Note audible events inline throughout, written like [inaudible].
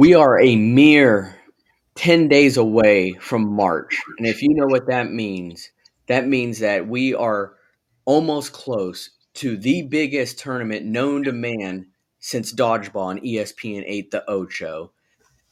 We are a mere 10 days away from March. And if you know what that means, that means that we are almost close to the biggest tournament known to man since dodgeball and ESPN 8 The Ocho.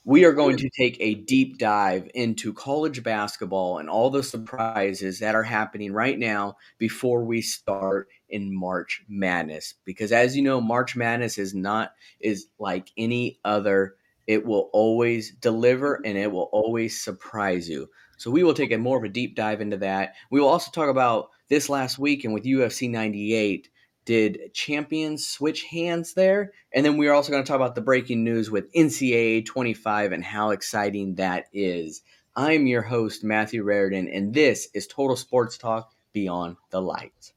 We are going to take a deep dive into college basketball and all the surprises that are happening right now before we start in March Madness. Because as you know, March Madness is not is like any other it will always deliver and it will always surprise you. So we will take a more of a deep dive into that. We will also talk about this last week and with UFC 98. Did champions switch hands there? And then we are also going to talk about the breaking news with NCAA 25 and how exciting that is. I'm your host, Matthew Raridan, and this is Total Sports Talk Beyond the Lights.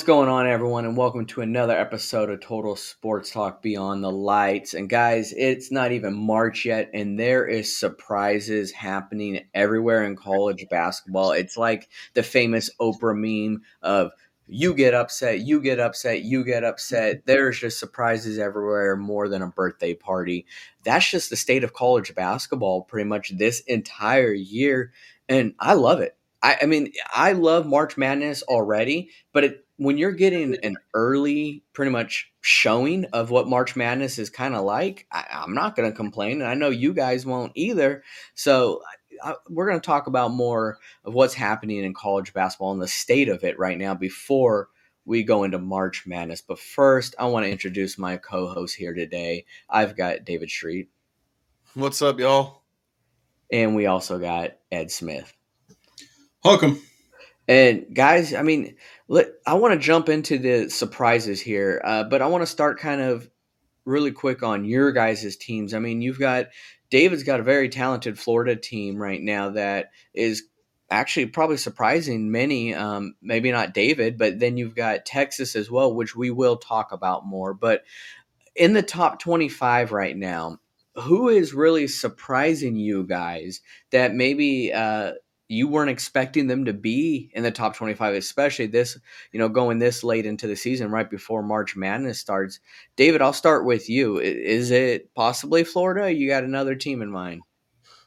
What's going on, everyone, and welcome to another episode of Total Sports Talk Beyond the Lights. And guys, it's not even March yet, and there is surprises happening everywhere in college basketball. It's like the famous Oprah meme of you get upset, you get upset, you get upset. [laughs] There's just surprises everywhere, more than a birthday party. That's just the state of college basketball pretty much this entire year, and I love it. I, I mean, I love March Madness already, but it when you're getting an early, pretty much showing of what March Madness is kind of like, I, am not going to complain, and I know you guys won't either. So I, we're going to talk about more of what's happening in college basketball and the state of it right now before we go into March Madness. But first, I want to introduce my co-host here today. I've got David Street. What's up, y'all? And we also got Ed Smith. Welcome. And guys, I mean, let, I want to jump into the surprises here, uh, but I want to start kind of really quick on your guys' teams. I mean, you've got David's got a very talented Florida team right now that is actually probably surprising many. Um, maybe not David, but then you've got Texas as well, which we will talk about more. But in the top 25 right now, who is really surprising you guys that maybe uh, you weren't expecting them to be in the top 25 especially this you know going this late into the season right before march madness starts. David i'll start with you. Is it possibly florida? You got another team in mind.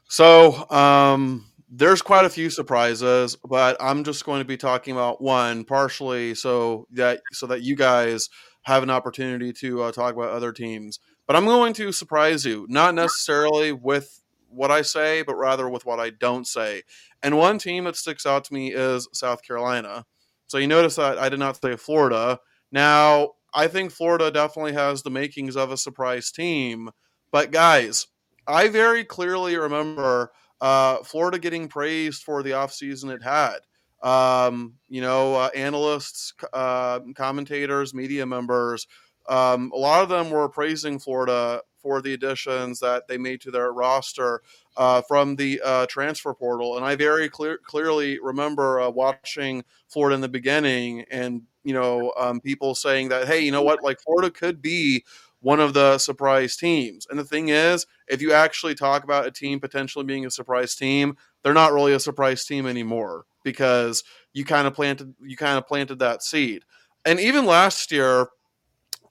So um there's quite a few surprises but i'm just going to be talking about one partially so that so that you guys have an opportunity to uh, talk about other teams. But i'm going to surprise you not necessarily with what I say, but rather with what I don't say. And one team that sticks out to me is South Carolina. So you notice that I did not say Florida. Now, I think Florida definitely has the makings of a surprise team. But guys, I very clearly remember uh, Florida getting praised for the offseason it had. Um, you know, uh, analysts, uh, commentators, media members, um, a lot of them were praising Florida for the additions that they made to their roster uh, from the uh, transfer portal. And I very clear, clearly remember uh, watching Florida in the beginning and, you know, um, people saying that, hey, you know what, like Florida could be one of the surprise teams. And the thing is, if you actually talk about a team potentially being a surprise team, they're not really a surprise team anymore because you kind of planted you kind of planted that seed. And even last year,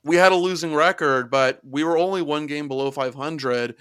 we had a losing record, but we were only one game below 500.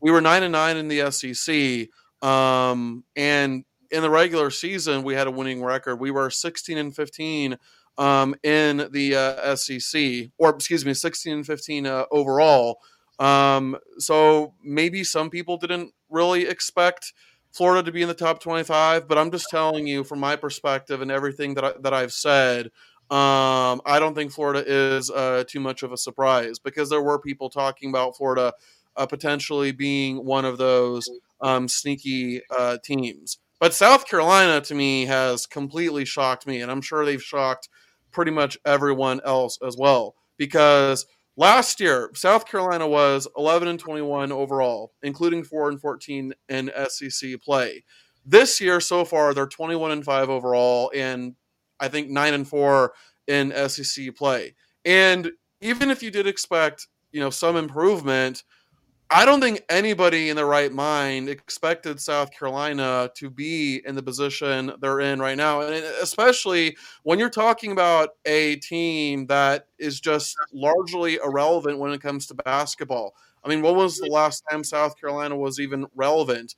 We were nine and nine in the SEC, um, and in the regular season we had a winning record. We were 16 and 15 um, in the uh, SEC, or excuse me, 16 and 15 uh, overall. Um, so maybe some people didn't really expect Florida to be in the top 25, but I'm just telling you from my perspective and everything that I, that I've said. Um, I don't think Florida is uh, too much of a surprise because there were people talking about Florida uh, potentially being one of those um, sneaky uh, teams. But South Carolina, to me, has completely shocked me, and I'm sure they've shocked pretty much everyone else as well. Because Last year, South Carolina was 11 and 21 overall, including 4 and 14 in SEC play. This year so far, they're 21 and 5 overall and I think 9 and 4 in SEC play. And even if you did expect, you know, some improvement, I don't think anybody in their right mind expected South Carolina to be in the position they're in right now. And uh, especially when you're talking about a team that is just largely irrelevant when it comes to basketball. I mean, when was the last time South Carolina was even relevant?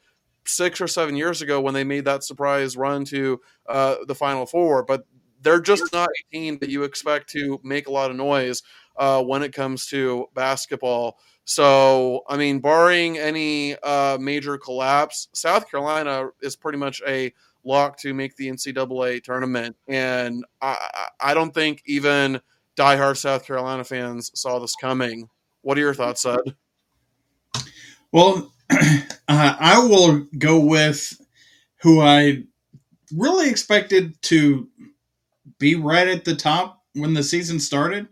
Six or seven years ago when they made that surprise run to uh, the Final Four. But they're just not a team that you expect to make a lot of noise uh, when it comes to basketball. So, I mean, barring any uh, major collapse, South Carolina is pretty much a lock to make the NCAA tournament. And I, I don't think even diehard South Carolina fans saw this coming. What are your thoughts, Ed? Well, [clears throat] uh, I will go with who I really expected to be right at the top when the season started,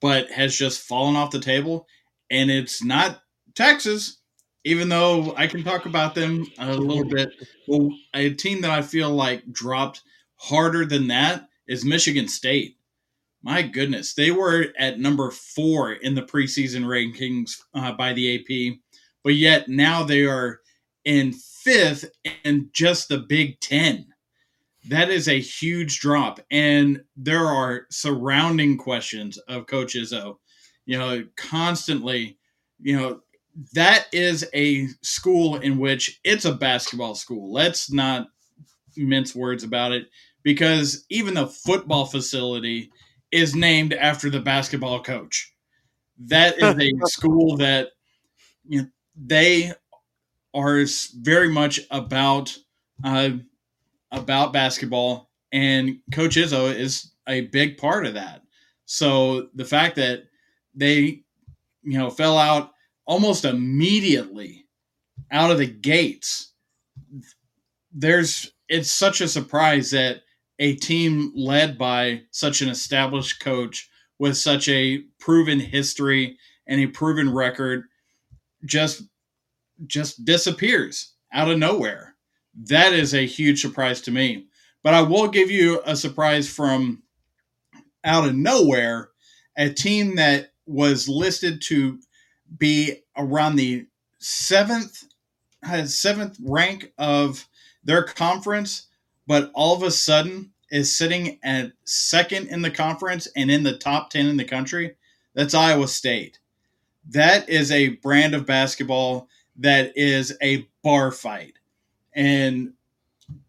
but has just fallen off the table and it's not Texas, even though I can talk about them a little bit. Well, a team that I feel like dropped harder than that is Michigan State. My goodness, they were at number four in the preseason rankings uh, by the AP, but yet now they are in fifth in just the Big Ten. That is a huge drop, and there are surrounding questions of Coach Izzo you know, constantly, you know, that is a school in which it's a basketball school. Let's not mince words about it because even the football facility is named after the basketball coach. That is a [laughs] school that you know, they are very much about uh, about basketball, and Coach Izzo is a big part of that. So the fact that they, you know, fell out almost immediately out of the gates. There's it's such a surprise that a team led by such an established coach with such a proven history and a proven record just just disappears out of nowhere. That is a huge surprise to me. But I will give you a surprise from out of nowhere, a team that was listed to be around the seventh uh, seventh rank of their conference, but all of a sudden is sitting at second in the conference and in the top 10 in the country. That's Iowa State. That is a brand of basketball that is a bar fight. And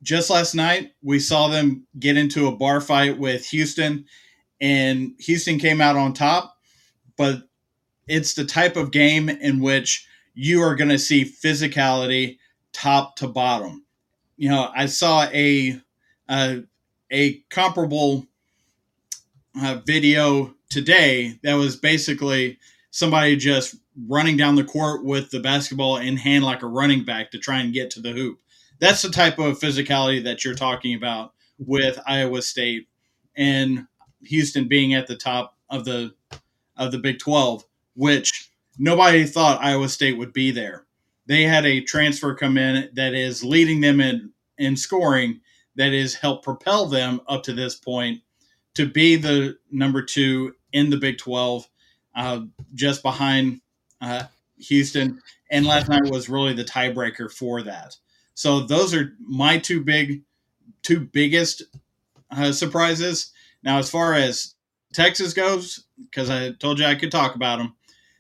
just last night, we saw them get into a bar fight with Houston, and Houston came out on top but it's the type of game in which you are going to see physicality top to bottom. You know, I saw a a, a comparable uh, video today that was basically somebody just running down the court with the basketball in hand like a running back to try and get to the hoop. That's the type of physicality that you're talking about with Iowa State and Houston being at the top of the of the Big 12, which nobody thought Iowa State would be there. They had a transfer come in that is leading them in, in scoring, that has helped propel them up to this point to be the number two in the Big 12, uh, just behind uh, Houston. And last night was really the tiebreaker for that. So those are my two big, two biggest uh, surprises. Now, as far as Texas goes, because I told you I could talk about them,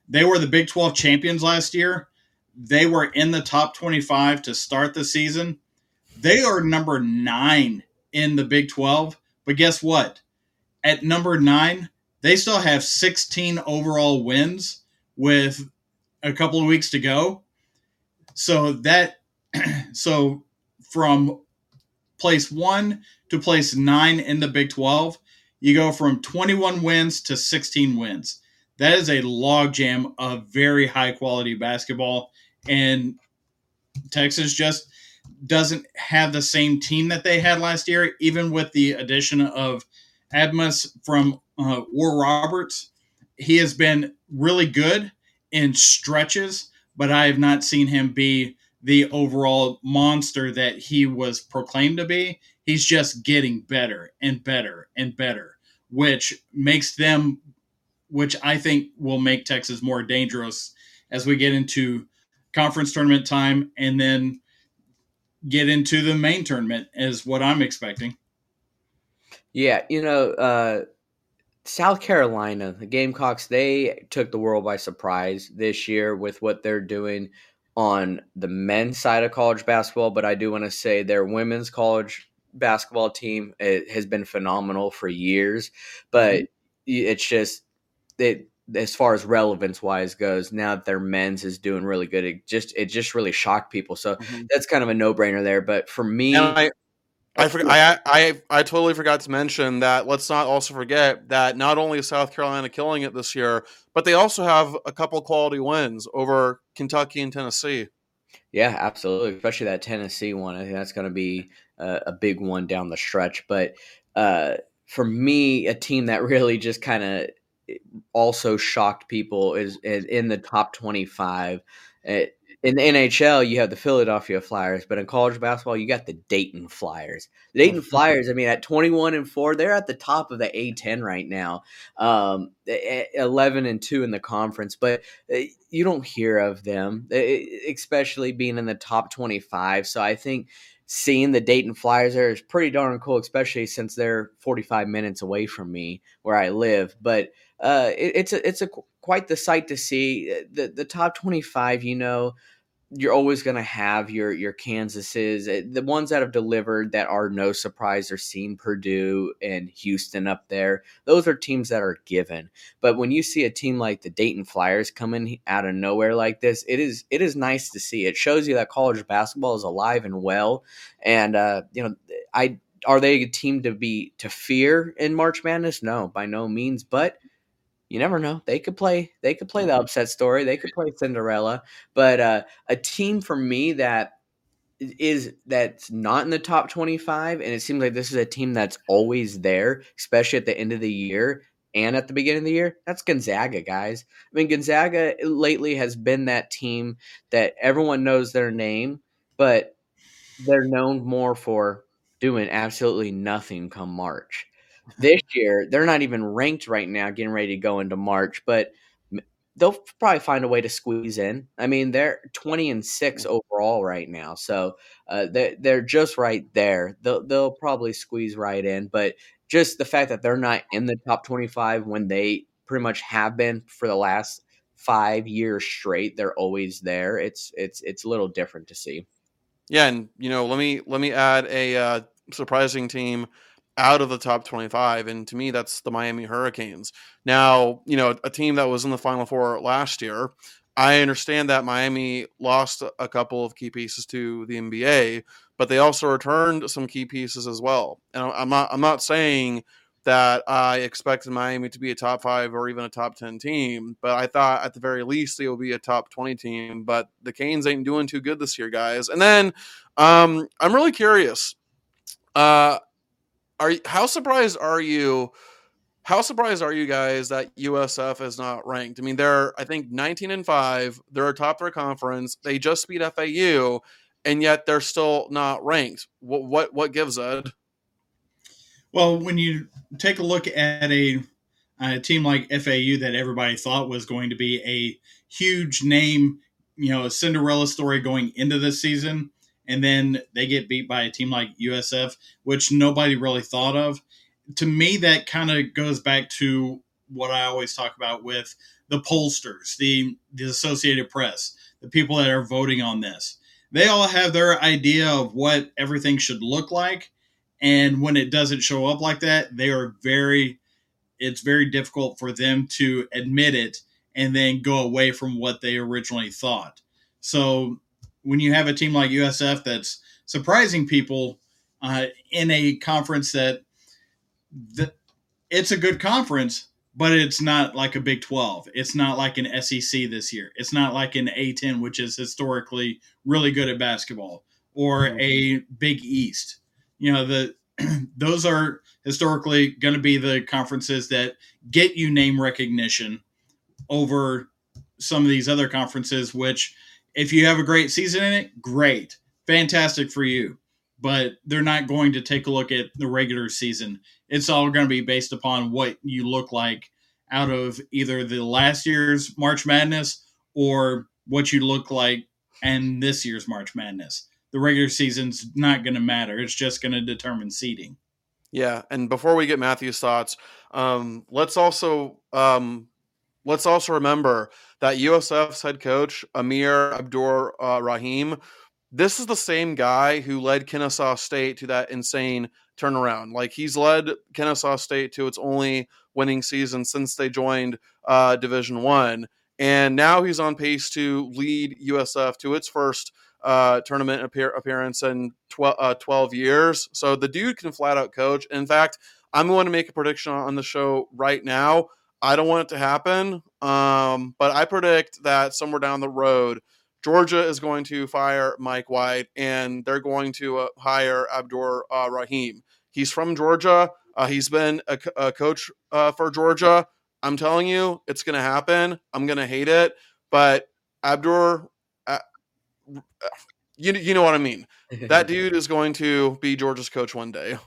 they were the Big 12 champions last year. They were in the top 25 to start the season. They are number nine in the Big 12. But guess what? At number nine, they still have 16 overall wins with a couple of weeks to go. So that, [clears throat] so from place one to place nine in the Big 12, you go from 21 wins to 16 wins. That is a logjam of very high quality basketball. And Texas just doesn't have the same team that they had last year, even with the addition of Abmas from uh, Oral Roberts. he has been really good in stretches, but I have not seen him be the overall monster that he was proclaimed to be. He's just getting better and better and better, which makes them, which I think will make Texas more dangerous as we get into conference tournament time and then get into the main tournament, is what I'm expecting. Yeah, you know, uh, South Carolina, the Gamecocks, they took the world by surprise this year with what they're doing on the men's side of college basketball. But I do want to say their women's college basketball team has been phenomenal for years. But mm-hmm. it's just it as far as relevance wise goes, now that their men's is doing really good, it just it just really shocked people. So mm-hmm. that's kind of a no brainer there. But for me, I, I, I, I I totally forgot to mention that. Let's not also forget that not only is South Carolina killing it this year, but they also have a couple quality wins over Kentucky and Tennessee. Yeah, absolutely. Especially that Tennessee one. I think that's going to be a, a, big one down the stretch. But uh, for me, a team that really just kind of also shocked people is, is in the top 25. It, in the NHL, you have the Philadelphia Flyers, but in college basketball, you got the Dayton Flyers. The Dayton mm-hmm. Flyers, I mean, at 21 and 4, they're at the top of the A10 right now, um, 11 and 2 in the conference, but uh, you don't hear of them, especially being in the top 25. So I think seeing the Dayton Flyers there is pretty darn cool, especially since they're 45 minutes away from me where I live. But uh, it, it's a it's a quite the sight to see. Uh, the the top twenty five, you know, you're always going to have your your Kansases, uh, the ones that have delivered that are no surprise. Are seen Purdue and Houston up there. Those are teams that are given. But when you see a team like the Dayton Flyers coming out of nowhere like this, it is it is nice to see. It shows you that college basketball is alive and well. And uh, you know, I are they a team to be to fear in March Madness? No, by no means. But you never know. They could play. They could play the mm-hmm. upset story. They could play Cinderella. But uh, a team for me that is that's not in the top 25 and it seems like this is a team that's always there especially at the end of the year and at the beginning of the year that's gonzaga guys i mean gonzaga lately has been that team that everyone knows their name but they're known more for doing absolutely nothing come march this year, they're not even ranked right now, getting ready to go into March, but they'll probably find a way to squeeze in. I mean, they're 20 and 6 overall right now. So uh, they're, they're just right there. They'll, they'll probably squeeze right in. But just the fact that they're not in the top 25 when they pretty much have been for the last five years straight, they're always there. It's it's it's a little different to see. Yeah, and you know, let me let me add a uh, surprising team out of the top 25 and to me that's the Miami Hurricanes. Now, you know, a team that was in the final four last year, I understand that Miami lost a couple of key pieces to the NBA, but they also returned some key pieces as well. And I'm not I'm not saying that I expected Miami to be a top 5 or even a top 10 team, but I thought at the very least they would be a top 20 team, but the Canes ain't doing too good this year, guys. And then um, I'm really curious uh, are how surprised are you? How surprised are you guys that USF is not ranked? I mean, they're I think 19 and five. They're a top three conference. They just beat FAU, and yet they're still not ranked. What what what gives Ed? Well, when you take a look at a, a team like FAU that everybody thought was going to be a huge name, you know, a Cinderella story going into this season, and then they get beat by a team like USF, which nobody really thought of. To me, that kind of goes back to what I always talk about with the pollsters, the the Associated Press, the people that are voting on this. They all have their idea of what everything should look like, and when it doesn't show up like that, they are very it's very difficult for them to admit it and then go away from what they originally thought. So when you have a team like USF that's surprising people uh, in a conference that the, it's a good conference, but it's not like a Big 12. It's not like an SEC this year. It's not like an A10, which is historically really good at basketball, or a Big East. You know, the [clears throat] those are historically going to be the conferences that get you name recognition over some of these other conferences, which if you have a great season in it, great. Fantastic for you. But they're not going to take a look at the regular season. It's all going to be based upon what you look like out of either the last year's March Madness or what you look like in this year's March Madness. The regular season's not going to matter. It's just going to determine seeding. Yeah, and before we get Matthew's thoughts, um, let's also um, let's also remember that USF's head coach Amir Abdur uh, Rahim. This is the same guy who led Kennesaw State to that insane turnaround. Like he's led Kennesaw State to its only winning season since they joined uh, Division One, and now he's on pace to lead USF to its first uh, tournament appear- appearance in 12, uh, 12 years. So the dude can flat out coach. In fact, I'm going to make a prediction on the show right now. I don't want it to happen, um, but I predict that somewhere down the road, Georgia is going to fire Mike White and they're going to uh, hire Abdur uh, Rahim. He's from Georgia. Uh, he's been a, a coach uh, for Georgia. I'm telling you, it's going to happen. I'm going to hate it, but Abdur, uh, you you know what I mean. [laughs] That dude is going to be Georgia's coach one day.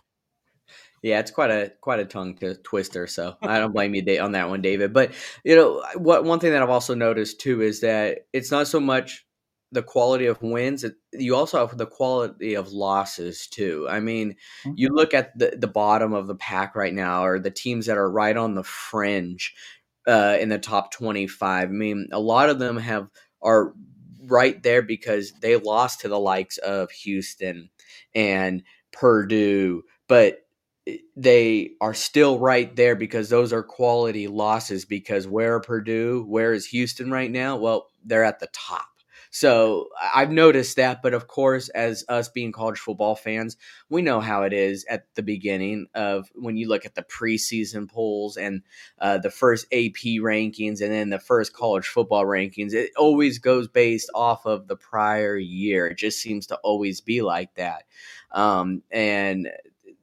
Yeah, it's quite a quite a tongue to twister. So I don't blame you on that one, David. But you know, what one thing that I've also noticed too is that it's not so much the quality of wins; it, you also have the quality of losses too. I mean, mm-hmm. you look at the the bottom of the pack right now, or the teams that are right on the fringe uh, in the top twenty five. I mean, a lot of them have are right there because they lost to the likes of Houston and Purdue, but they are still right there because those are quality losses. Because where Purdue, where is Houston right now? Well, they're at the top. So I've noticed that, but of course, as us being college football fans, we know how it is at the beginning of when you look at the preseason polls and uh, the first AP rankings and then the first college football rankings. It always goes based off of the prior year. It just seems to always be like that. Um, and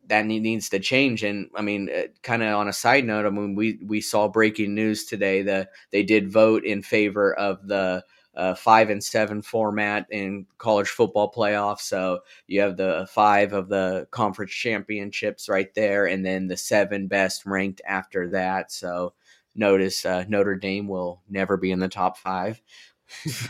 that needs to change. And I mean, uh, kind of on a side note, I mean, we we saw breaking news today that they did vote in favor of the uh, five and seven format in college football playoffs. So you have the five of the conference championships right there, and then the seven best ranked after that. So notice uh, Notre Dame will never be in the top five.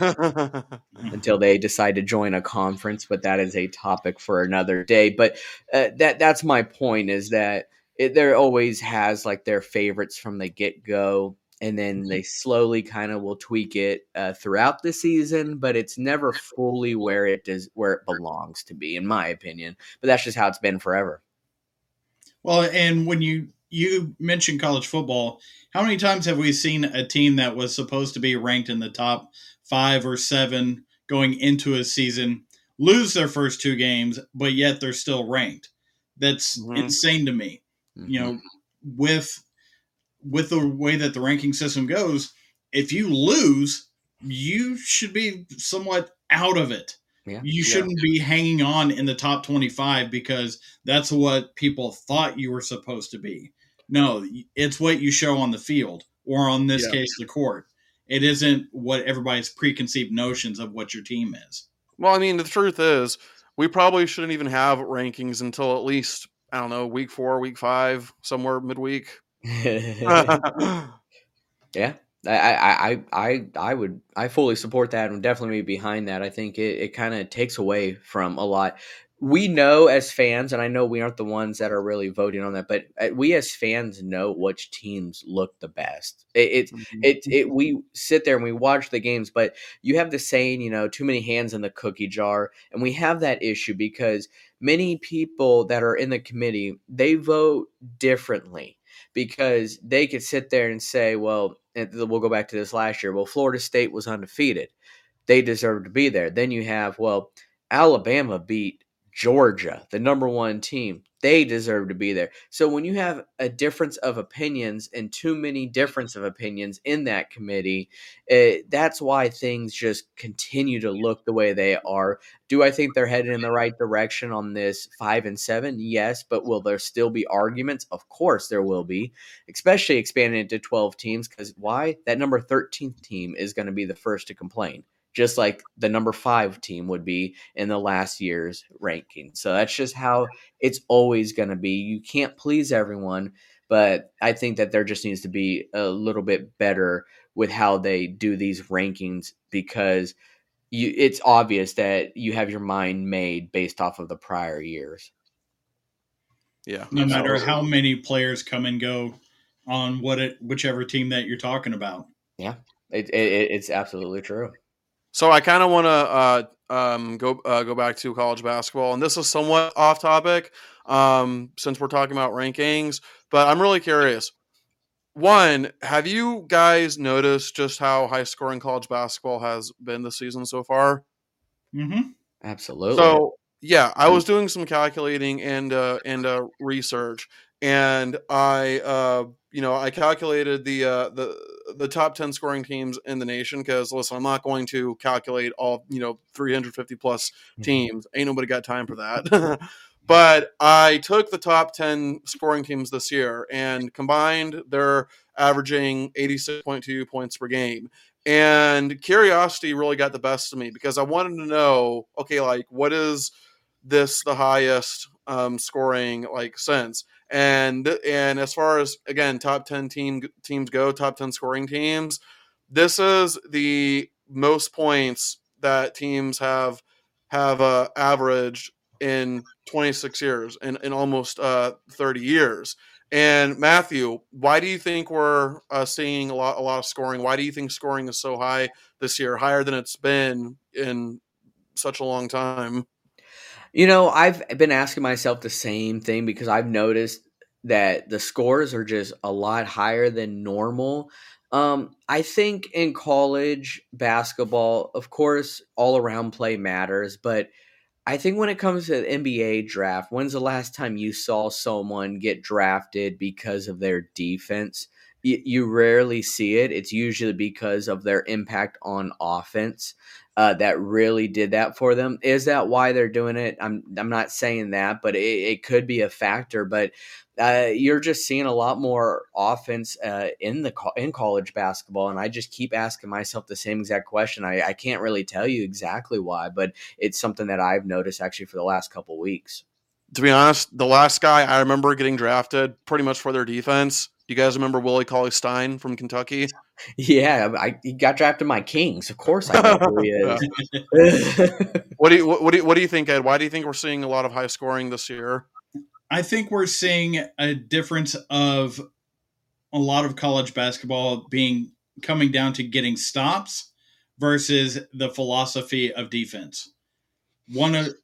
[laughs] until they decide to join a conference. But that is a topic for another day. But uh, that that's my point is that it, there always has like their favorites from the get go. And then mm-hmm. they slowly kind of will tweak it uh, throughout the season, but it's never fully where it does where it belongs to be, in my opinion. But that's just how it's been forever. Well, and when you you mentioned college football, how many times have we seen a team that was supposed to be ranked in the top five or seven going into a season lose their first two games, but yet they're still ranked. That's mm-hmm. insane to me. Mm-hmm. You know, with with the way that the ranking system goes, if you lose, you should be somewhat out of it. Yeah. You shouldn't yeah. be hanging on in the top 25 because that's what people thought you were supposed to be. No, it's what you show on the field or on this yeah. case the court. It isn't what everybody's preconceived notions of what your team is. Well, I mean, the truth is, we probably shouldn't even have rankings until at least I don't know, week four, week five, somewhere midweek. [laughs] yeah, I, I, I, I would, I fully support that and definitely be behind that. I think it, it kind of takes away from a lot we know as fans, and I know we aren't the ones that are really voting on that, but uh, we as fans know which teams look the best. It, it, mm-hmm. it, it, we sit there and we watch the games, but you have the saying, you know, too many hands in the cookie jar, and we have that issue because many people that are in the committee they vote differently because they could sit there and say, well, we'll go back to this last year. Well, Florida State was undefeated; they deserve to be there. Then you have, well, Alabama beat Georgia, the number one team. they deserve to be there. So when you have a difference of opinions and too many difference of opinions in that committee, it, eh, that's why things just continue to look the way they are. Do I think they're headed in the right direction on this five and seven? Yes, but will there still be arguments? Of course there will be, especially expanding it to 12 teams. Because why? That number 13th team is going to be the first to complain just like the number five team would be in the last year's ranking. So that's just how it's always going to be. You can't please everyone, but I think that there just needs to be a little bit better with how they do these rankings because you, it's obvious that you have your mind made based off of the prior years. Yeah. No matter how many players come and go on what it, whichever team that you're talking about. Yeah, it, it, it's absolutely true. So I kind of want to uh, um, go uh, go back to college basketball, and this is somewhat off topic um, since we're talking about rankings. But I'm really curious. One, have you guys noticed just how high scoring college basketball has been this season so far? Mm-hmm. Absolutely. So yeah, I was doing some calculating and uh, and uh, research, and I uh, you know I calculated the uh, the the top 10 scoring teams in the nation because listen i'm not going to calculate all you know 350 plus mm-hmm. teams. Ain't nobody got time for that. [laughs] But i took the top 10 scoring teams this year and combined they're averaging 86.2 points per game. And curiosity really got the best of me because i wanted to know okay like what is this the highest um, scoring like since and and as far as again top 10 team teams go top 10 scoring teams this is the most points that teams have have uh, averaged in 26 years in, in almost uh, 30 years. And matthew why do you think we're uh, seeing a lot a lot of scoring? Why do you think scoring is so high this year higher than it's been in such a long time you know, I've been asking myself the same thing because I've noticed that the scores are just a lot higher than normal. Um, I think in college basketball, of course, all around play matters, but I think when it comes to the NBA draft, when's the last time you saw someone get drafted because of their defense? You, you rarely see it. It's usually because of their impact on offense uh, that really did that for them. Is that why they're doing it? I'm I'm not saying that, but it, it could be a factor. But uh, you're just seeing a lot more offense uh, in the in college basketball, and I just keep asking myself the same exact question. I, I can't really tell you exactly why, but it's something that I've noticed actually for the last couple weeks. To be honest, the last guy I remember getting drafted pretty much for their defense you guys remember Willie Cauley Stein from Kentucky? Yeah, I, he got drafted by Kings. Of course, I know who he [laughs] is. [laughs] what do you what, do you what do you think, Ed? Why do you think we're seeing a lot of high scoring this year? I think we're seeing a difference of a lot of college basketball being coming down to getting stops versus the philosophy of defense. One of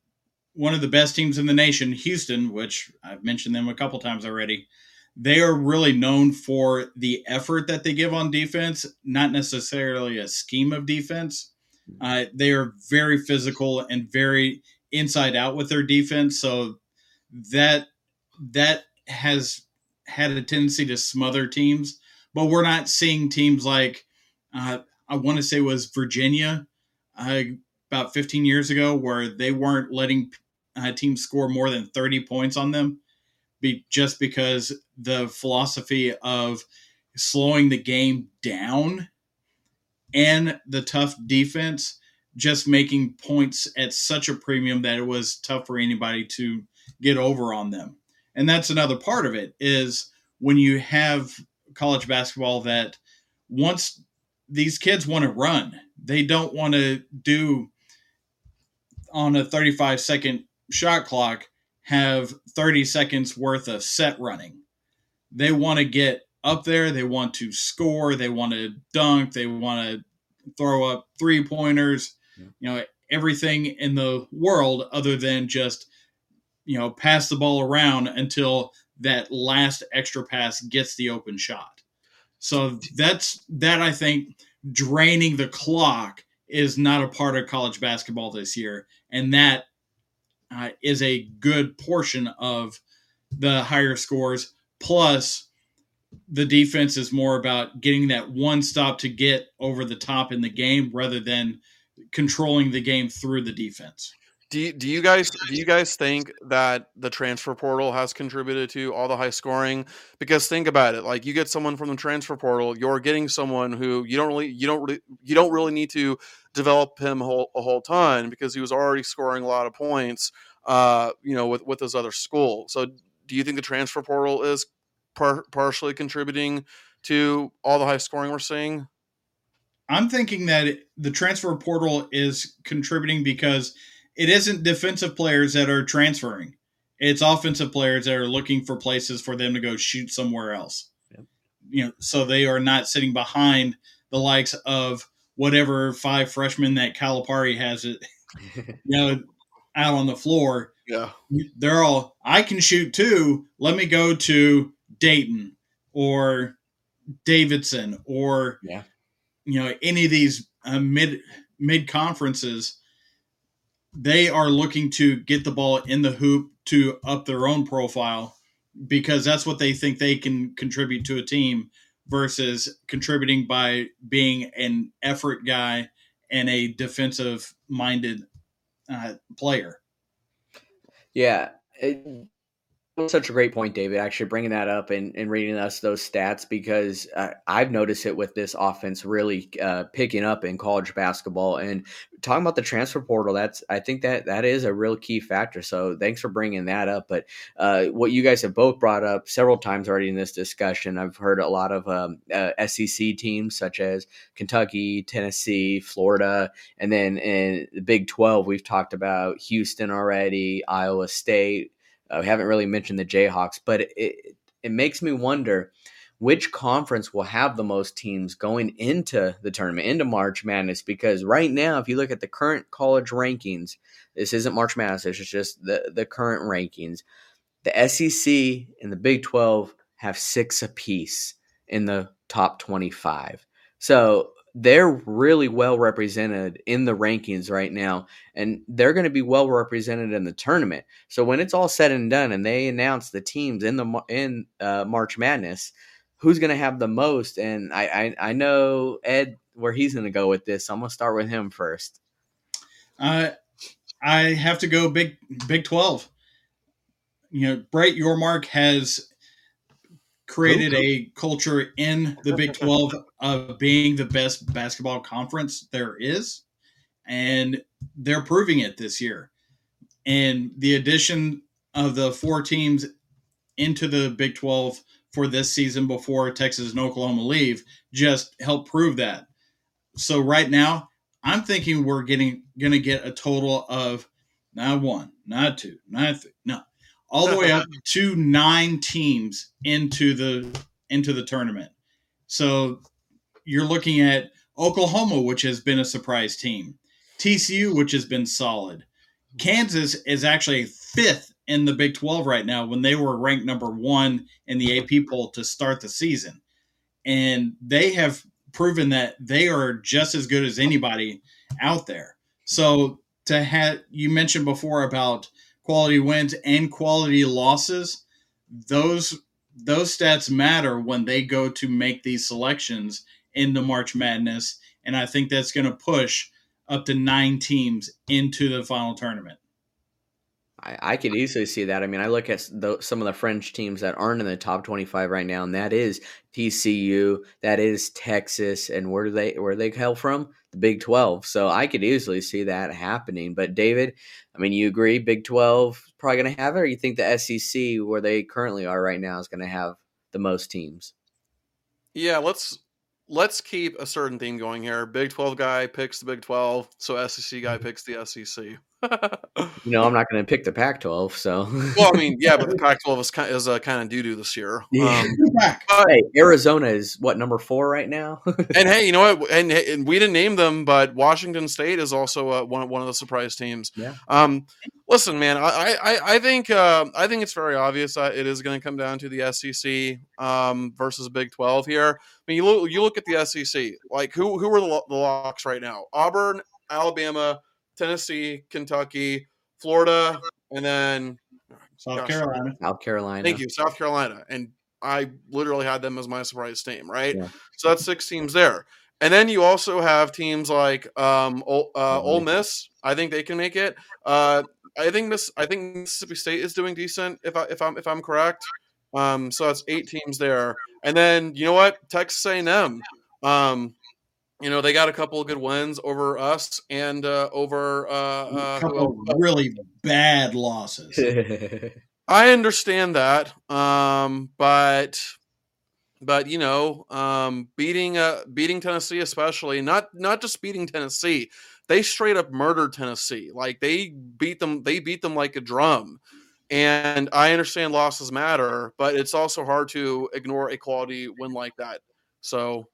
one of the best teams in the nation, Houston, which I've mentioned them a couple times already, they are really known for the effort that they give on defense, not necessarily a scheme of defense. Uh, they are very physical and very inside out with their defense, so that that has had a tendency to smother teams. But we're not seeing teams like uh, I want to say was Virginia uh, about 15 years ago, where they weren't letting uh, teams score more than 30 points on them be just because the philosophy of slowing the game down and the tough defense just making points at such a premium that it was tough for anybody to get over on them. And that's another part of it is when you have college basketball that once these kids want to run, they don't want to do on a 35 second shot clock have 30 seconds worth of set running. They want to get up there, they want to score, they want to dunk, they want to throw up three pointers, yeah. you know, everything in the world other than just, you know, pass the ball around until that last extra pass gets the open shot. So that's that I think draining the clock is not a part of college basketball this year. And that uh, is a good portion of the higher scores. Plus, the defense is more about getting that one stop to get over the top in the game rather than controlling the game through the defense. Do you, do you guys do you guys think that the transfer portal has contributed to all the high scoring? Because think about it, like you get someone from the transfer portal, you're getting someone who you don't really you don't really you don't really need to develop him a whole, a whole ton because he was already scoring a lot of points, uh, you know, with with his other school. So, do you think the transfer portal is par- partially contributing to all the high scoring we're seeing? I'm thinking that the transfer portal is contributing because it isn't defensive players that are transferring. It's offensive players that are looking for places for them to go shoot somewhere else. Yep. You know, so they are not sitting behind the likes of whatever five freshmen that Calipari has it, you know, out on the floor. [laughs] Yeah. They're all I can shoot too. Let me go to Dayton or Davidson or yeah. you know any of these uh, mid mid conferences they are looking to get the ball in the hoop to up their own profile because that's what they think they can contribute to a team versus contributing by being an effort guy and a defensive minded uh, player. Yeah. Such a great point, David. Actually, bringing that up and, and reading us those stats because uh, I've noticed it with this offense really uh, picking up in college basketball. And talking about the transfer portal, that's I think that that is a real key factor. So thanks for bringing that up. But uh, what you guys have both brought up several times already in this discussion, I've heard a lot of um, uh, SEC teams such as Kentucky, Tennessee, Florida, and then in the Big Twelve, we've talked about Houston already, Iowa State. Uh, we haven't really mentioned the Jayhawks, but it, it, makes me wonder which conference will have the most teams going into the tournament, into March Madness. Because right now, if you look at the current college rankings, this isn't March Madness, it's just the, the current rankings. The SEC and the Big 12 have six apiece in the top 25. So they're really well represented in the rankings right now, and they're going to be well represented in the tournament. So when it's all said and done, and they announce the teams in the in uh, March Madness, who's going to have the most? And I, I, I know Ed where he's going to go with this. So I'm going to start with him first. Uh, I have to go Big Big Twelve. You know, Brett Yormark has created a culture in the Big 12 of being the best basketball conference there is. And they're proving it this year. And the addition of the four teams into the Big 12 for this season before Texas and Oklahoma leave just help prove that. So right now, I'm thinking we're getting going to get a total of not one, not two, not three, no, all the way up [laughs] to nine teams into the into the tournament. So you're looking at Oklahoma, which has been a surprise team, TCU, which has been solid. Kansas is actually fifth in the Big 12 right now when they were ranked number one in the AP poll to start the season. And they have proven that they are just as good as anybody out there. So to have you mentioned before about quality wins and quality losses, those those stats matter when they go to make these selections into March Madness, and I think that's going to push up to nine teams into the final tournament. I, I could easily see that. I mean, I look at the, some of the French teams that aren't in the top twenty-five right now, and that is TCU, that is Texas, and where do they where they hail from? The Big Twelve. So I could easily see that happening. But David, I mean, you agree Big Twelve probably going to have it, or you think the SEC, where they currently are right now, is going to have the most teams? Yeah, let's let's keep a certain theme going here. Big 12 guy picks the Big 12, so SEC guy mm-hmm. picks the SEC you know, I'm not going to pick the Pac-12. So, well, I mean, yeah, but the [laughs] Pac-12 is kind of, is a kind of doo doo this year. Yeah. Um, hey, Arizona is what number four right now. [laughs] and hey, you know what? And, and, we didn't name them, but Washington State is also uh, one one of the surprise teams. Yeah. Um, listen, man, I I, I think uh, I think it's very obvious uh, it is going to come down to the SEC um, versus Big 12 here. I mean, you look you look at the SEC, like who who are the, the locks right now? Auburn, Alabama. Tennessee, Kentucky, Florida, and then South Gosh. Carolina. South Carolina. Thank you, South Carolina, and I literally had them as my surprise team. Right, Yeah. so that's six teams there, and then you also have teams like um, Ol- uh, Ole Ole Miss. I think they can make it. Uh, I think Miss. I think Mississippi State is doing decent. If I if I'm if I'm correct. Um, so that's eight teams there, and then you know what, Texas A&M. Um, you know they got a couple of good wins over us and uh, over uh, A uh, couple who of really bad losses. [laughs] I understand that, um, but but you know, um, beating uh, beating Tennessee, especially not not just beating Tennessee, they straight up murdered Tennessee. Like they beat them, they beat them like a drum. And I understand losses matter, but it's also hard to ignore a quality win like that. So,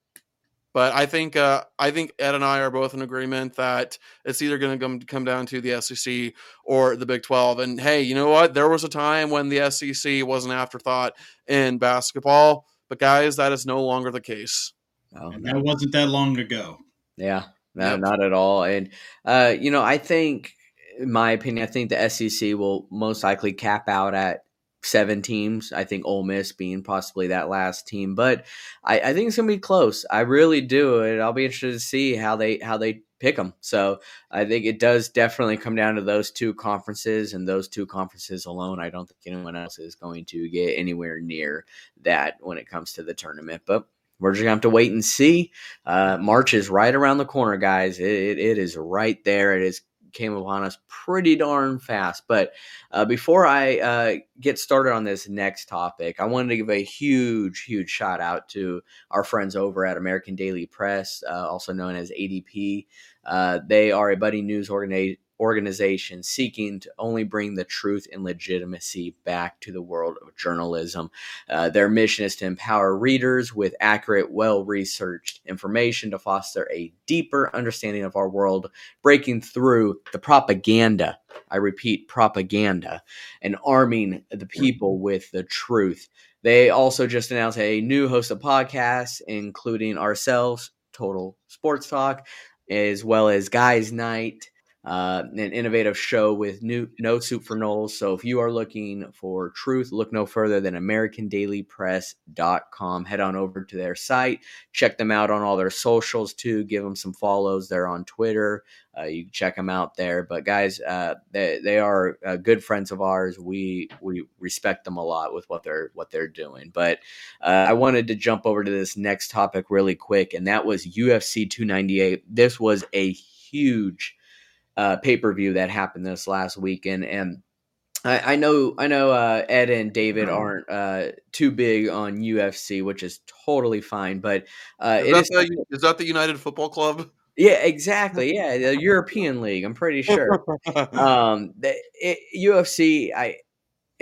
but I think uh, I think Ed and I are both in agreement that it's either going to come come down to the SEC or the Big 12. And hey, you know what? There was a time when the SEC was an afterthought in basketball, but guys, that is no longer the case. Oh, no. that wasn't that long ago. Yeah, no, Yep. not at all. And uh, you know, I think, in my opinion, I think the SEC will most likely cap out at seven teams. I think Ole Miss being possibly that last team, but I, I think it's gonna be close. I really do, and I'll be interested to see how they how they pick them. So I think it does definitely come down to those two conferences, and those two conferences alone. I don't think anyone else is going to get anywhere near that when it comes to the tournament, but. We're just gonna have to wait and see. Uh, March is right around the corner, guys. It, it, it is right there. It is came upon us pretty darn fast. But uh, before I uh, get started on this next topic, I wanted to give a huge, huge shout out to our friends over at American Daily Press, uh, also known as ADP. Uh, they are a budding news organi- organization seeking to only bring the truth and legitimacy back to the world of journalism. Uh, their mission is to empower readers with accurate, well researched information to foster a deeper understanding of our world, breaking through the propaganda. I repeat, propaganda, and arming the people with the truth. They also just announced a new host of podcasts, including ourselves, Total Sports Talk, as well as Guys Night, uh, an innovative show with new no soup for Knowles. So if you are looking for truth, look no further than AmericanDailyPress.com. Head on over to their site, check them out on all their socials too. Give them some follows. They're on Twitter. Uh, you can check them out there. But guys, uh, they, they are uh, good friends of ours. We we respect them a lot with what they're what they're doing. But uh, I wanted to jump over to this next topic really quick, and that was UFC 298. This was a huge uh, pay per view that happened this last weekend, and I, I know I know uh, Ed and David aren't uh, too big on UFC, which is totally fine. But uh, Is it that, is the, is that the United Football Club? yeah, exactly. Yeah, the European League. I'm pretty [laughs] sure. Um, the it, UFC, I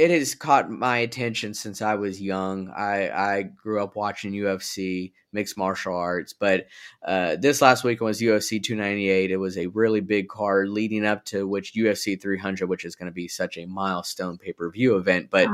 it has caught my attention since I was young. I I grew up watching UFC, mixed martial arts, but uh, this last week was UFC 298. It was a really big card leading up to which UFC 300, which is going to be such a milestone pay per view event. But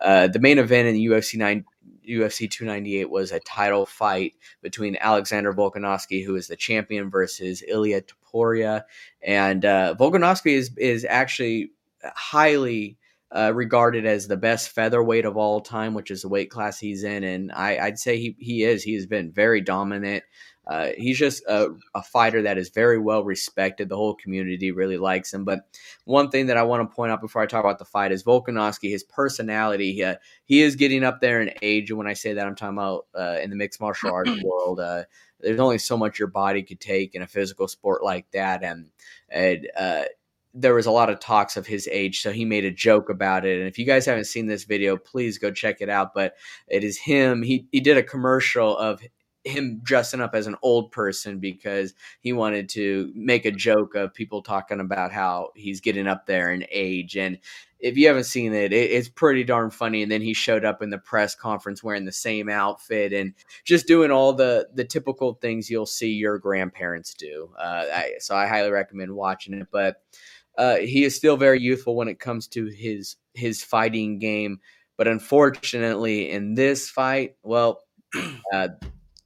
uh, the main event in UFC nine. UFC 298 was a title fight between Alexander Volkanovski, who is the champion, versus Ilya Topuria, and uh, Volkanovski is is actually highly uh, regarded as the best featherweight of all time, which is the weight class he's in, and I, I'd say he he is. He has been very dominant. Uh, he's just a, a fighter that is very well respected. The whole community really likes him. But one thing that I want to point out before I talk about the fight is Volkanovski. His personality. Uh, he is getting up there in age, and when I say that, I'm talking about uh, in the mixed martial arts [clears throat] world. Uh, there's only so much your body could take in a physical sport like that, and and uh, there was a lot of talks of his age, so he made a joke about it. And if you guys haven't seen this video, please go check it out. But it is him. He he did a commercial of him dressing up as an old person because he wanted to make a joke of people talking about how he's getting up there in age. And if you haven't seen it, it, it's pretty darn funny. And then he showed up in the press conference wearing the same outfit and just doing all the the typical things you'll see your grandparents do. Uh, I, so I highly recommend watching it. But uh, he is still very youthful when it comes to his his fighting game. But unfortunately, in this fight, well, [clears throat] uh,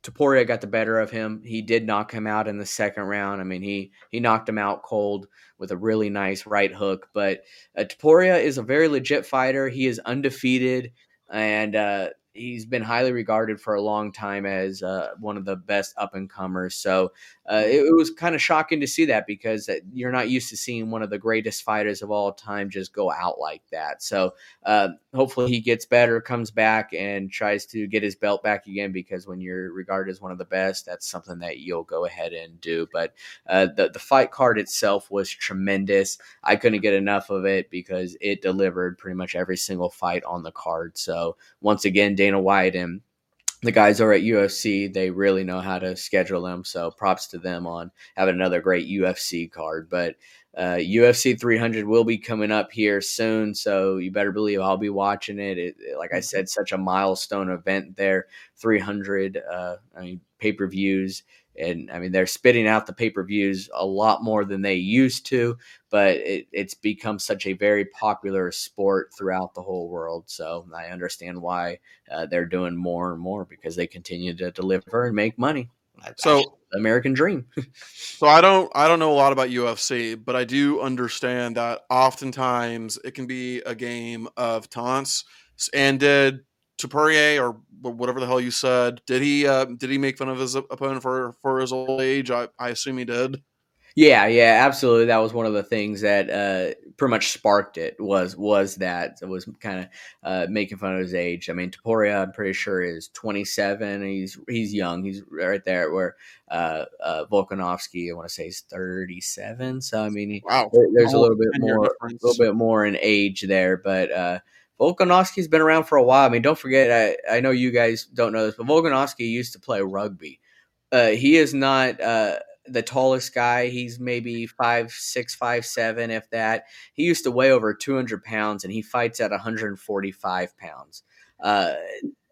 Topuria got the better of him. He did knock him out in the second round. I mean, he he knocked him out cold with a really nice right hook. But uh, Topuria is a very legit fighter. He is undefeated, and uh, he's been highly regarded for a long time as uh, one of the best up and comers. So uh, it, it, was kind of shocking to see that because you're not used to seeing one of the greatest fighters of all time just go out like that. So uh, hopefully he gets better, comes back, and tries to get his belt back again. Because when you're regarded as one of the best, that's something that you'll go ahead and do. But uh, the the fight card itself was tremendous. I couldn't get enough of it because it delivered pretty much every single fight on the card. So once again. Dana White and the guys are at UFC. They really know how to schedule them. So props to them on having another great UFC card. But uh, UFC 300 will be coming up here soon, so you better believe I'll be watching it. it like I said, such a milestone event there. 300, uh, I mean, pay per views and I mean they're spitting out the pay per views a lot more than they used to, but it, it's become such a very popular sport throughout the whole world. So I understand why uh, they're doing more and more because they continue to deliver and make money. So American dream. [laughs] so I don't I don't know a lot about UFC, but I do understand that oftentimes it can be a game of taunts. And did Topuria or whatever the hell you said, did he uh, did he make fun of his opponent for for his old age? I, I assume he did. Yeah, yeah, absolutely. That was one of the things that uh, pretty much sparked it. Was was that it was kind of uh, making fun of his age. I mean, Topuria, I'm pretty sure is 27. He's he's young. He's right there where uh, uh, Volkanovski, I want to say, is 37. So I mean, wow, there's a little bit more, a little bit more in age there, but uh, Volkanovski's been around for a while. I mean, don't forget, I, I know you guys don't know this, but Volkanovski used to play rugby. Uh, he is not uh, the tallest guy. He's maybe five six, five seven, if that. He used to weigh over 200 pounds, and he fights at 145 pounds. Uh,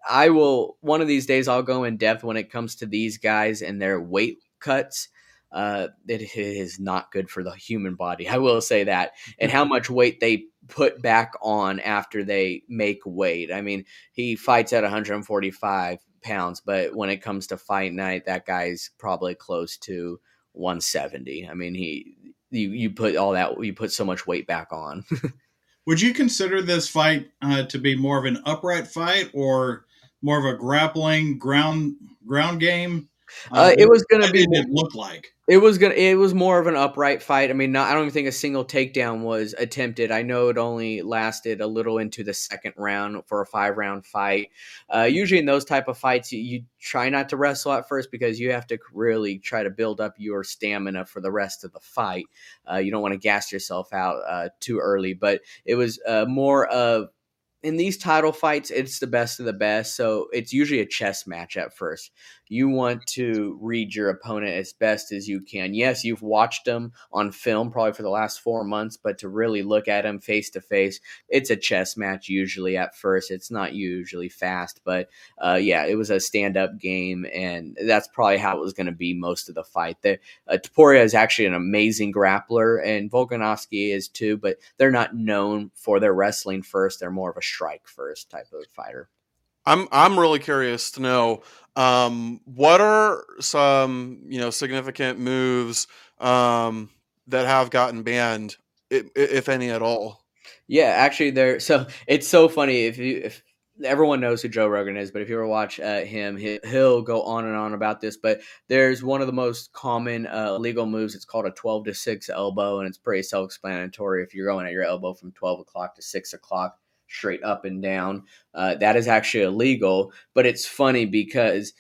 I will one of these days. I'll go in depth when it comes to these guys and their weight cuts uh, it is not good for the human body. I will say that, and how much weight they put back on after they make weight. I mean, he fights at 145 pounds, but when it comes to fight night, that guy's probably close to 170. I mean, he you you put all that you put so much weight back on. [laughs] Would you consider this fight uh, to be more of an upright fight or more of a grappling ground ground game? Uh, uh, it was going to be. It look like it was gonna. It was more of an upright fight. I mean, not, I don't even think a single takedown was attempted. I know it only lasted a little into the second round for a five round fight. Uh, usually in those type of fights, you, you, try not to wrestle at first because you have to really try to build up your stamina for the rest of the fight. Uh, you don't want to gas yourself out uh, too early. But it was uh, more of in these title fights, it's the best of the best. So it's usually a chess match at first you want to read your opponent as best as you can. Yes, you've watched them on film probably for the last four months, but to really look at them face to face, it's a chess match usually at first. It's not usually fast, but uh, yeah, it was a stand up game, and that's probably how it was going to be most of the fight. The, uh, Topuria is actually an amazing grappler, and Volkanovski is too, but they're not known for their wrestling first. They're more of a strike first type of fighter. I'm I'm really curious to know um, what are some you know significant moves um, that have gotten banned, if, if any at all. Yeah, actually, there. So it's so funny if you if everyone knows who Joe Rogan is, but if you ever watch uh, him, he, will go on and on about this. But there's one of the most common uh, legal moves. It's called a 12 to 6 elbow, and it's pretty self explanatory. If you're going at your elbow from 12 o'clock to 6 o'clock, straight up and down. Uh, that is actually illegal, but it's funny because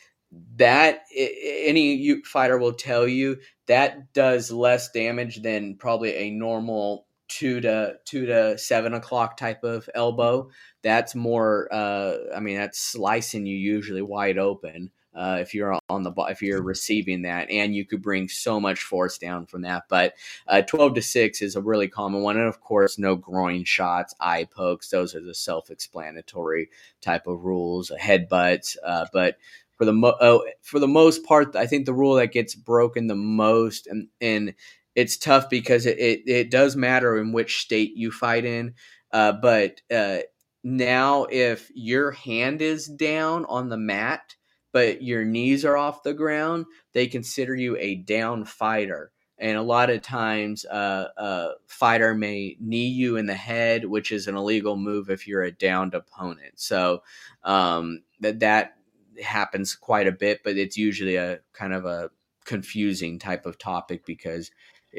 that any fighter will tell you that does less damage than probably a normal two to two to seven o'clock type of elbow. That's more. Uh, I mean, that's slicing you usually wide open uh, if you're on the if you're receiving that, and you could bring so much force down from that. But uh, 12 to six is a really common one, and of course, no groin shots, eye pokes. Those are the self-explanatory type of rules. Headbutts, uh, but for the mo- oh, for the most part, I think the rule that gets broken the most, and and it's tough because it, it, it does matter in which state you fight in. Uh, but uh, now, if your hand is down on the mat, but your knees are off the ground, they consider you a down fighter. And a lot of times, uh, a fighter may knee you in the head, which is an illegal move if you're a downed opponent. So um, that that happens quite a bit, but it's usually a kind of a confusing type of topic because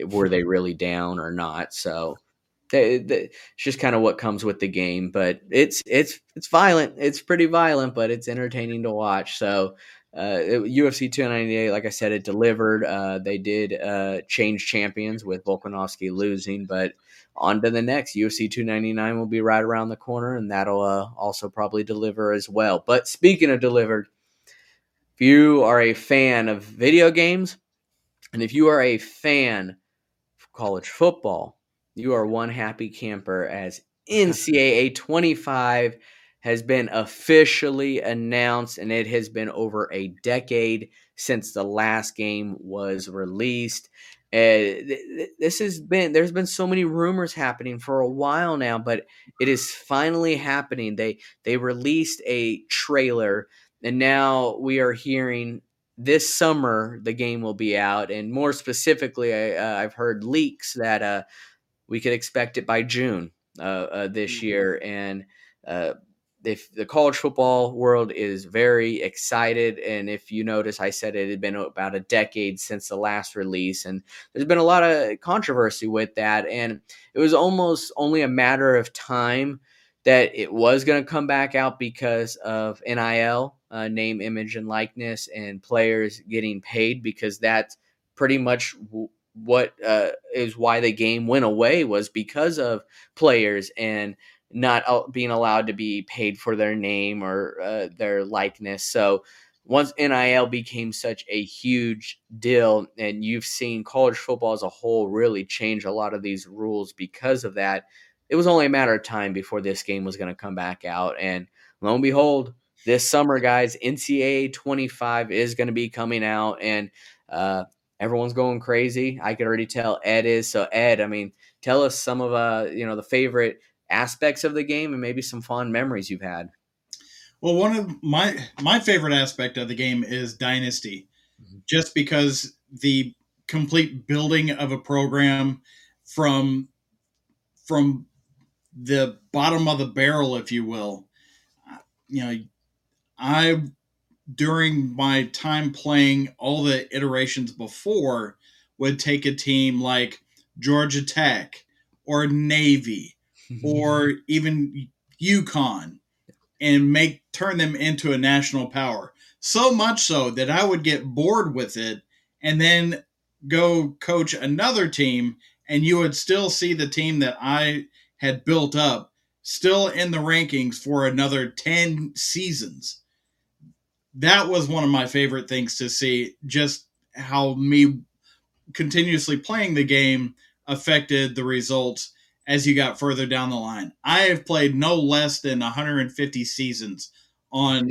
were they [laughs] really down or not? So it's just kind of what comes with the game. But it's it's it's violent. It's pretty violent, but it's entertaining to watch. So uh, UFC 298, like I said, it delivered. Uh, they did uh, change champions with Volkanovski losing, but on to the next. UFC 299 will be right around the corner, and that'll uh, also probably deliver as well. But speaking of delivered, if you are a fan of video games, and if you are a fan of college football, you are one happy camper as [laughs] NCAA 25 has been officially announced, and it has been over a decade since the last game was released. Uh, this has been there's been so many rumors happening for a while now, but it is finally happening. They they released a trailer, and now we are hearing this summer the game will be out, and more specifically, I, uh, I've heard leaks that uh, we could expect it by June uh, uh, this mm-hmm. year, and uh, if the college football world is very excited and if you notice i said it had been about a decade since the last release and there's been a lot of controversy with that and it was almost only a matter of time that it was going to come back out because of nil uh, name image and likeness and players getting paid because that's pretty much what uh, is why the game went away was because of players and not being allowed to be paid for their name or uh, their likeness. So once NIL became such a huge deal, and you've seen college football as a whole really change a lot of these rules because of that, it was only a matter of time before this game was going to come back out. And lo and behold, this summer, guys, NCAA 25 is going to be coming out, and uh, everyone's going crazy. I could already tell Ed is. So, Ed, I mean, tell us some of uh, you know the favorite aspects of the game and maybe some fond memories you've had. Well, one of my my favorite aspect of the game is dynasty, mm-hmm. just because the complete building of a program from from the bottom of the barrel, if you will. You know, I during my time playing all the iterations before would take a team like Georgia Tech or Navy [laughs] or even UConn and make turn them into a national power. So much so that I would get bored with it and then go coach another team and you would still see the team that I had built up still in the rankings for another 10 seasons. That was one of my favorite things to see just how me continuously playing the game affected the results as you got further down the line. I have played no less than 150 seasons on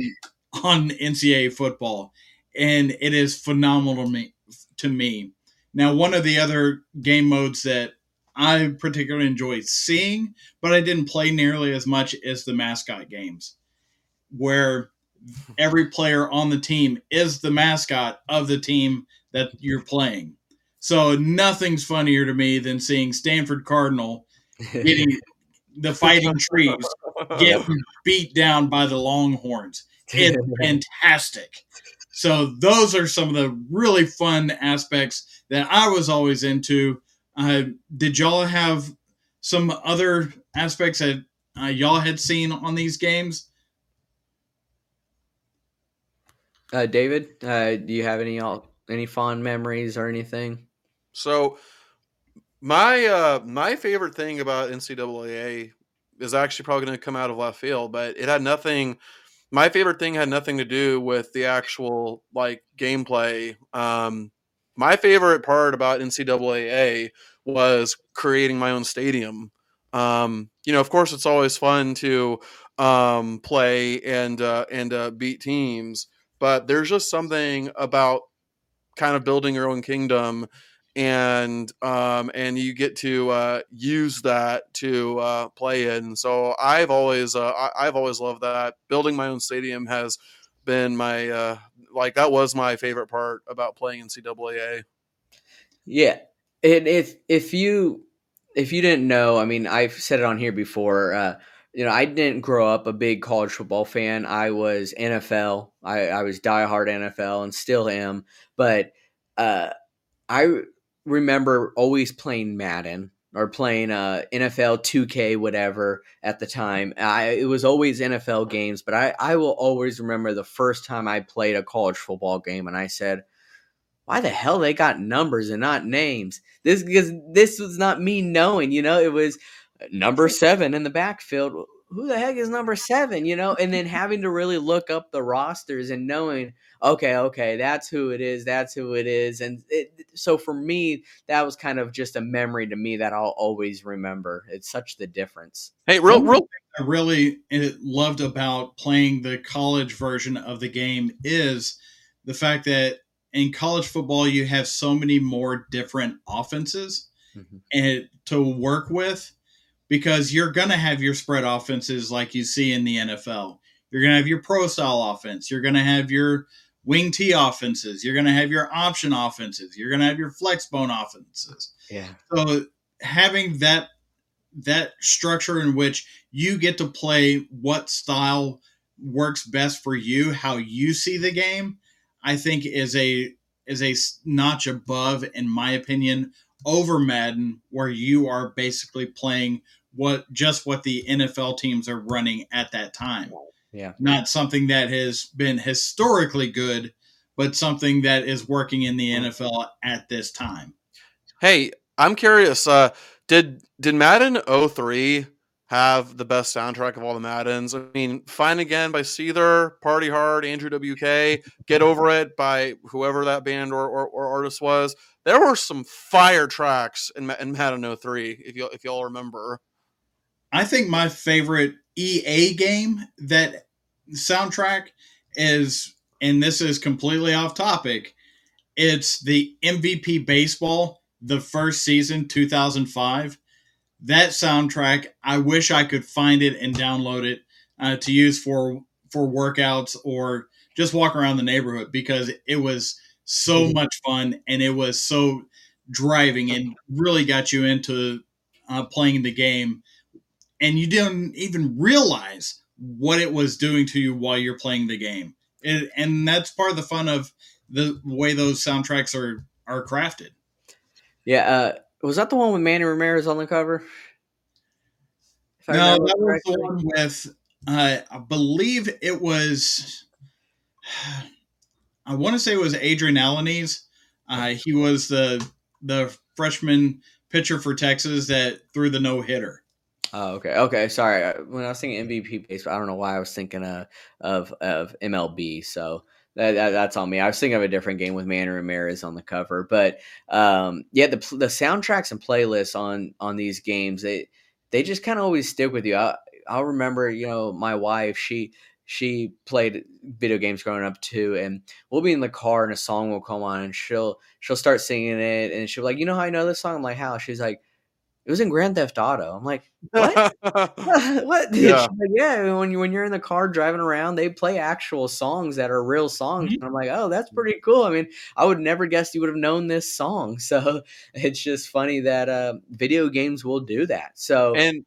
on NCAA football, and it is phenomenal to me. To me. Now, one of the other game modes that I particularly enjoy seeing, but I didn't play nearly as much as the mascot games, where every player on the team is the mascot of the team that you're playing. So nothing's funnier to me than seeing Stanford Cardinal getting [laughs] the fighting trees [laughs] get beat down by the Longhorns. It's [laughs] fantastic. So those are some of the really fun aspects that I was always into. Uh, did y'all have some other aspects that uh, y'all had seen on these games? Uh, David, uh, do you have any any fond memories or anything? So my uh my favorite thing about NCAA is actually probably going to come out of left field, but it had nothing. My favorite thing had nothing to do with the actual like gameplay. Um, my favorite part about NCAA was creating my own stadium. Um, you know, of course, it's always fun to um, play and uh, and uh, beat teams, but there's just something about kind of building your own kingdom and um, and you get to uh, use that to uh, play in. So I've always uh, I, have always loved that. Building my own stadium has been my uh, like that was my favorite part about playing NCAA. Yeah, and if if you if you didn't know, I mean, I've said it on here before. Uh, you know, I didn't grow up a big college football fan. I was NFL. I, I was diehard NFL and still am. But uh, I remember always playing Madden or playing uh, NFL 2K, whatever at the time. I, it was always NFL games, but I, I will always remember the first time I played a college football game and I said, why the hell they got numbers and not names? This because this was not me knowing, you know, it was number seven in the backfield. Who the heck is number seven? You know, and then having to really look up the rosters and knowing, okay, okay, that's who it is, that's who it is, and it, so for me, that was kind of just a memory to me that I'll always remember. It's such the difference. Hey, real, real. I really eh, loved about playing the college version of the game is the fact that in college football you have so many more different offenses mm-hmm. and to work with because you're going to have your spread offenses like you see in the NFL. You're going to have your pro style offense. You're going to have your wing T offenses. You're going to have your option offenses. You're going to have your flex bone offenses. Yeah. So having that that structure in which you get to play what style works best for you, how you see the game, I think is a is a notch above, in my opinion, over Madden, where you are basically playing what just what the NFL teams are running at that time. Yeah. Not something that has been historically good, but something that is working in the NFL at this time. Hey, I'm curious, uh, did did Madden 03 have the best soundtrack of all the Maddens. I mean, Fine Again by Seether, Party Hard, Andrew WK, Get Over It by whoever that band or, or, or artist was. There were some fire tracks in, in Madden 03, if you if y'all remember. I think my favorite EA game that soundtrack is, and this is completely off topic, it's the MVP Baseball, the first season, 2005 that soundtrack, I wish I could find it and download it uh, to use for for workouts or just walk around the neighborhood because it was so mm-hmm. much fun and it was so driving and really got you into uh, playing the game and you didn't even realize what it was doing to you while you're playing the game it, and that's part of the fun of the way those soundtracks are are crafted yeah uh, was that the one with Manny Ramirez on the cover? no, that was the one with. Uh, I believe it was. [sighs] I want to say it was Adrian Alanis. Uh, he was the the freshman pitcher for Texas that threw the no hitter. Oh, okay, okay. Sorry, when I was thinking MVP baseball, I don't know why I was thinking uh, of of MLB. So that, that, that's on me. I was thinking of a different game with Manny Ramirez on the cover, but um, yeah, the the soundtracks and playlists on on these games they they just kind of always stick with you. I, I'll remember, you know, my wife she she played video games growing up too, and we'll be in the car and a song will come on and she'll she'll start singing it and she'll be like, you know how I know this song? I'm like, how? She's like it was in Grand Theft Auto. I'm like, what? [laughs] [laughs] what? Yeah. Like, [laughs] yeah. When you when you're in the car driving around, they play actual songs that are real songs. Mm-hmm. And I'm like, oh, that's pretty cool. I mean, I would never guess you would have known this song. So it's just funny that uh, video games will do that. So and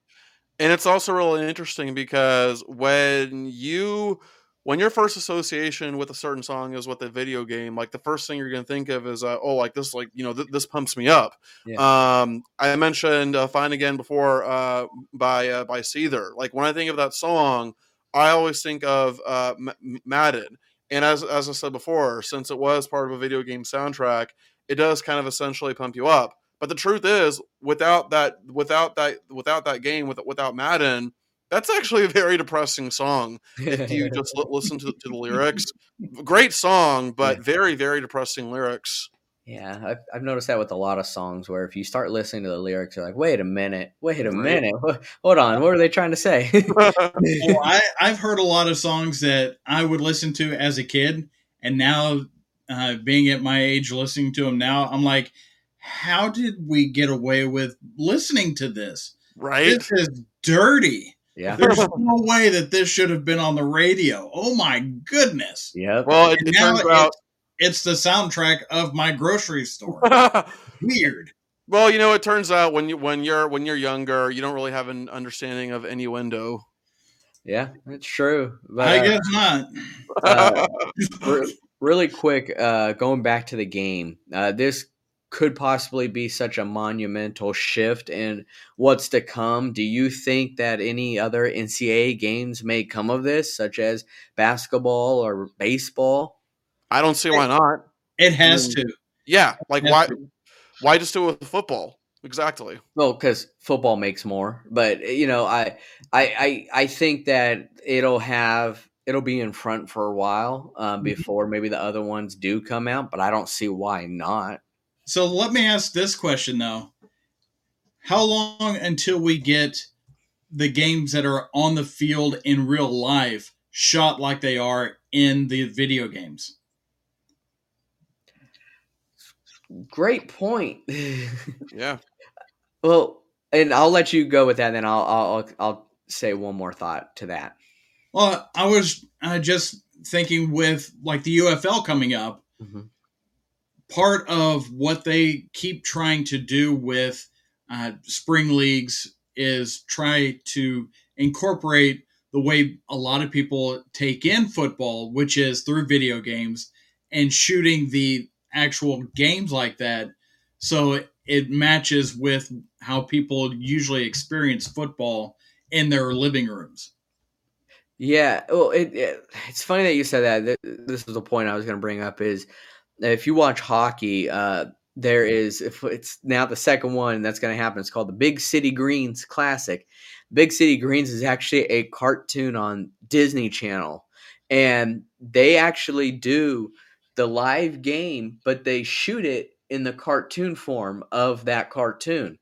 and it's also really interesting because when you when your first association with a certain song is with a video game, like the first thing you're going to think of is, uh, oh, like this, like you know, th- this pumps me up. Yeah. Um, I mentioned uh, "Fine Again" before uh, by uh, by Seether. Like when I think of that song, I always think of uh, M- Madden. And as as I said before, since it was part of a video game soundtrack, it does kind of essentially pump you up. But the truth is, without that, without that, without that game, with, without Madden, that's actually a very depressing song if you just [laughs] listen to, to, the lyrics. Great song, but very, very depressing lyrics. Yeah, I've, I've noticed that with a lot of songs where if you start listening to the lyrics, you're like, wait a minute, wait a minute, hold on, what are they trying to say? [laughs] well, I, I've heard a lot of songs that I would listen to as a kid, and now uh, being at my age, listening to them now, I'm like, how did we get away with listening to this? Right? This is dirty. Yeah. There's [laughs] no way that this should have been on the radio. Oh my goodness. Yeah. Well, it, it now turns out. It's the soundtrack of my grocery store. [laughs] Weird. well, you know, it turns out when you when you're when you're younger, you don't really have an understanding of innuendo. Yeah, that's true. But, I uh, guess not. Uh, [laughs] really quick, uh, going back to the game, uh, this could possibly be such a monumental shift in what's to come. Do you think that any other NCAA games may come of this, such as basketball or baseball? I don't see why not. It has Mm. to. Yeah, like why to. why just do it with football? Exactly. Well, because football makes more, but you know, I, I, I, I think that it'll have it'll be in front for a while um, Mhm. before maybe the other ones do come out. But I don't see why not. So let me ask this question though. How long until we get the games that are on the field in real life shot like they are in the video games? Great point. Yeah. [laughs] well, and I'll let you go with that. Then I'll I'll I'll say one more thought to that. Well, I was uh, just thinking with like the UFL coming up, Mhm. Part of what they keep trying to do with uh, spring leagues is try to incorporate the way a lot of people take in football, which is through video games and shooting the actual games like that. So it, matches with how people usually experience football in their living rooms. Yeah, well, it, it it's funny that you said that. This is the point I was going to bring up. Is if you watch hockey, uh, there is if it's now the second one that's going to happen. It's called the Big City Greens Classic. Big City Greens is actually a cartoon on Disney Channel, and they actually do the live game, but they shoot it in the cartoon form of that cartoon.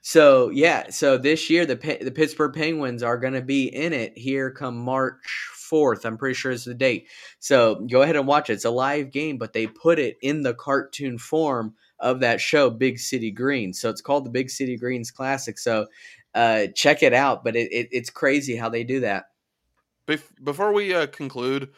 So yeah, so this year the the Pittsburgh Penguins are going to be in it here come March fourth. I'm pretty sure is the date. So go ahead and watch it. It's a live game, but they put it in the cartoon form of that show, Big City Greens. So it's called the Big City Greens Classic. So uh, check it out. But it, it, it's crazy how they do that. Bef- before we uh, conclude,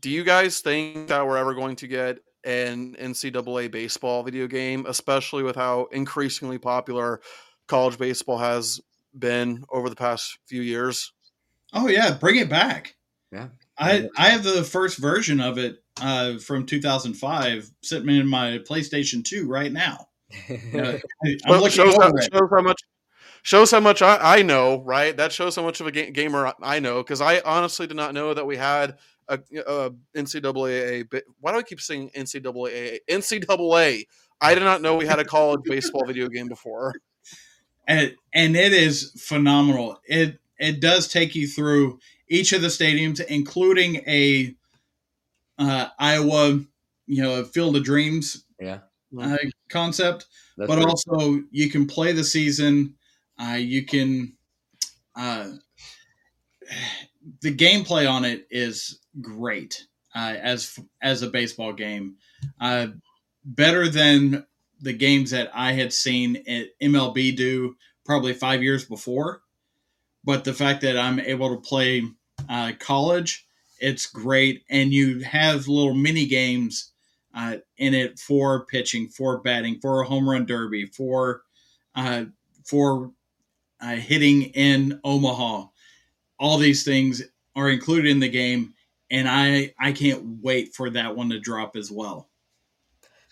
do you guys think that we're ever going to get an NCAA baseball video game, especially with how increasingly popular college baseball has been over the past few years? Oh yeah, bring it back. Yeah. I I have the first version of it uh, from 2005 sitting in my PlayStation 2 right now. [laughs] Uh, Well, shows, how, over shows how much shows how much I, I know, right? That shows how much of a ga- gamer I know because I honestly did not know that we had a, a NCAA. bi- Why do I keep saying NCAA? NCAA. I did not know we had a college baseball video game before. and and it is phenomenal. It it does take you through each of the stadiums, including a uh, Iowa, you know, Field of Dreams yeah. uh, concept. That's but right. also you can play the season. Uh, you can. Uh, the gameplay on it is great uh, as as a baseball game, uh, better than the games that I had seen at MLB do probably five years before. But the fact that I'm able to play uh, college, it's great, and you have little mini games uh, in it for pitching, for batting, for a home run derby, for uh, for uh, hitting in Omaha. All these things are included in the game, and I I can't wait for that one to drop as well.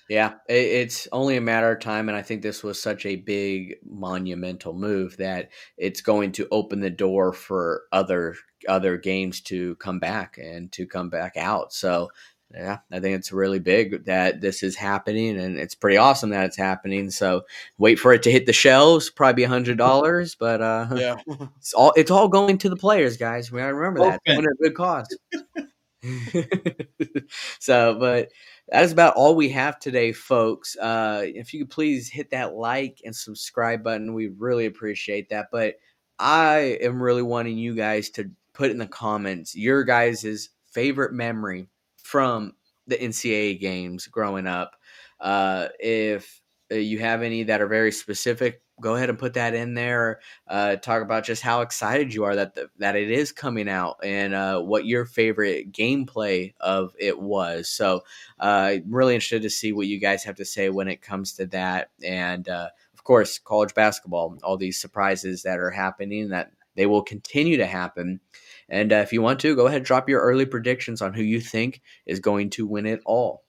Yeah, it's only a matter of time, and I think this was such a big monumental move that it's going to open the door for other other games to come back and to come back out. So, yeah, I think it's really big that this is happening, and it's pretty awesome that it's happening. So, wait for it to hit the shelves. Probably a hundred dollars, but uh, [laughs] Yeah. it's all it's all going to the players, guys. We gotta remember that. It's going to a good cause. [laughs] [laughs] so, but that is about all we have today, folks. Uh, if you could please hit that like and subscribe button, we really appreciate that. But I am really wanting you guys to put in the comments your guys' favorite memory from the NCAA games growing up. Uh, if uh, you have any that are very specific, go ahead and put that in there. Uh, talk about just how excited you are that the, that it is coming out and uh, what your favorite gameplay of it was. So, uh, really interested to see what you guys have to say when it comes to that. And uh, of course, college basketball, all these surprises that are happening that they will continue to happen. And uh, if you want to, go ahead drop your early predictions on who you think is going to win it all.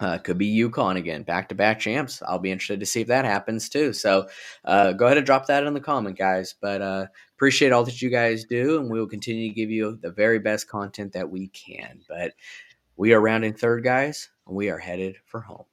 Uh, could be UConn again, back to back champs. I'll be interested to see if that happens too. So uh, go ahead and drop that in the comment, guys. But uh, appreciate all that you guys do, and we will continue to give you the very best content that we can. But we are rounding third, guys, and we are headed for home.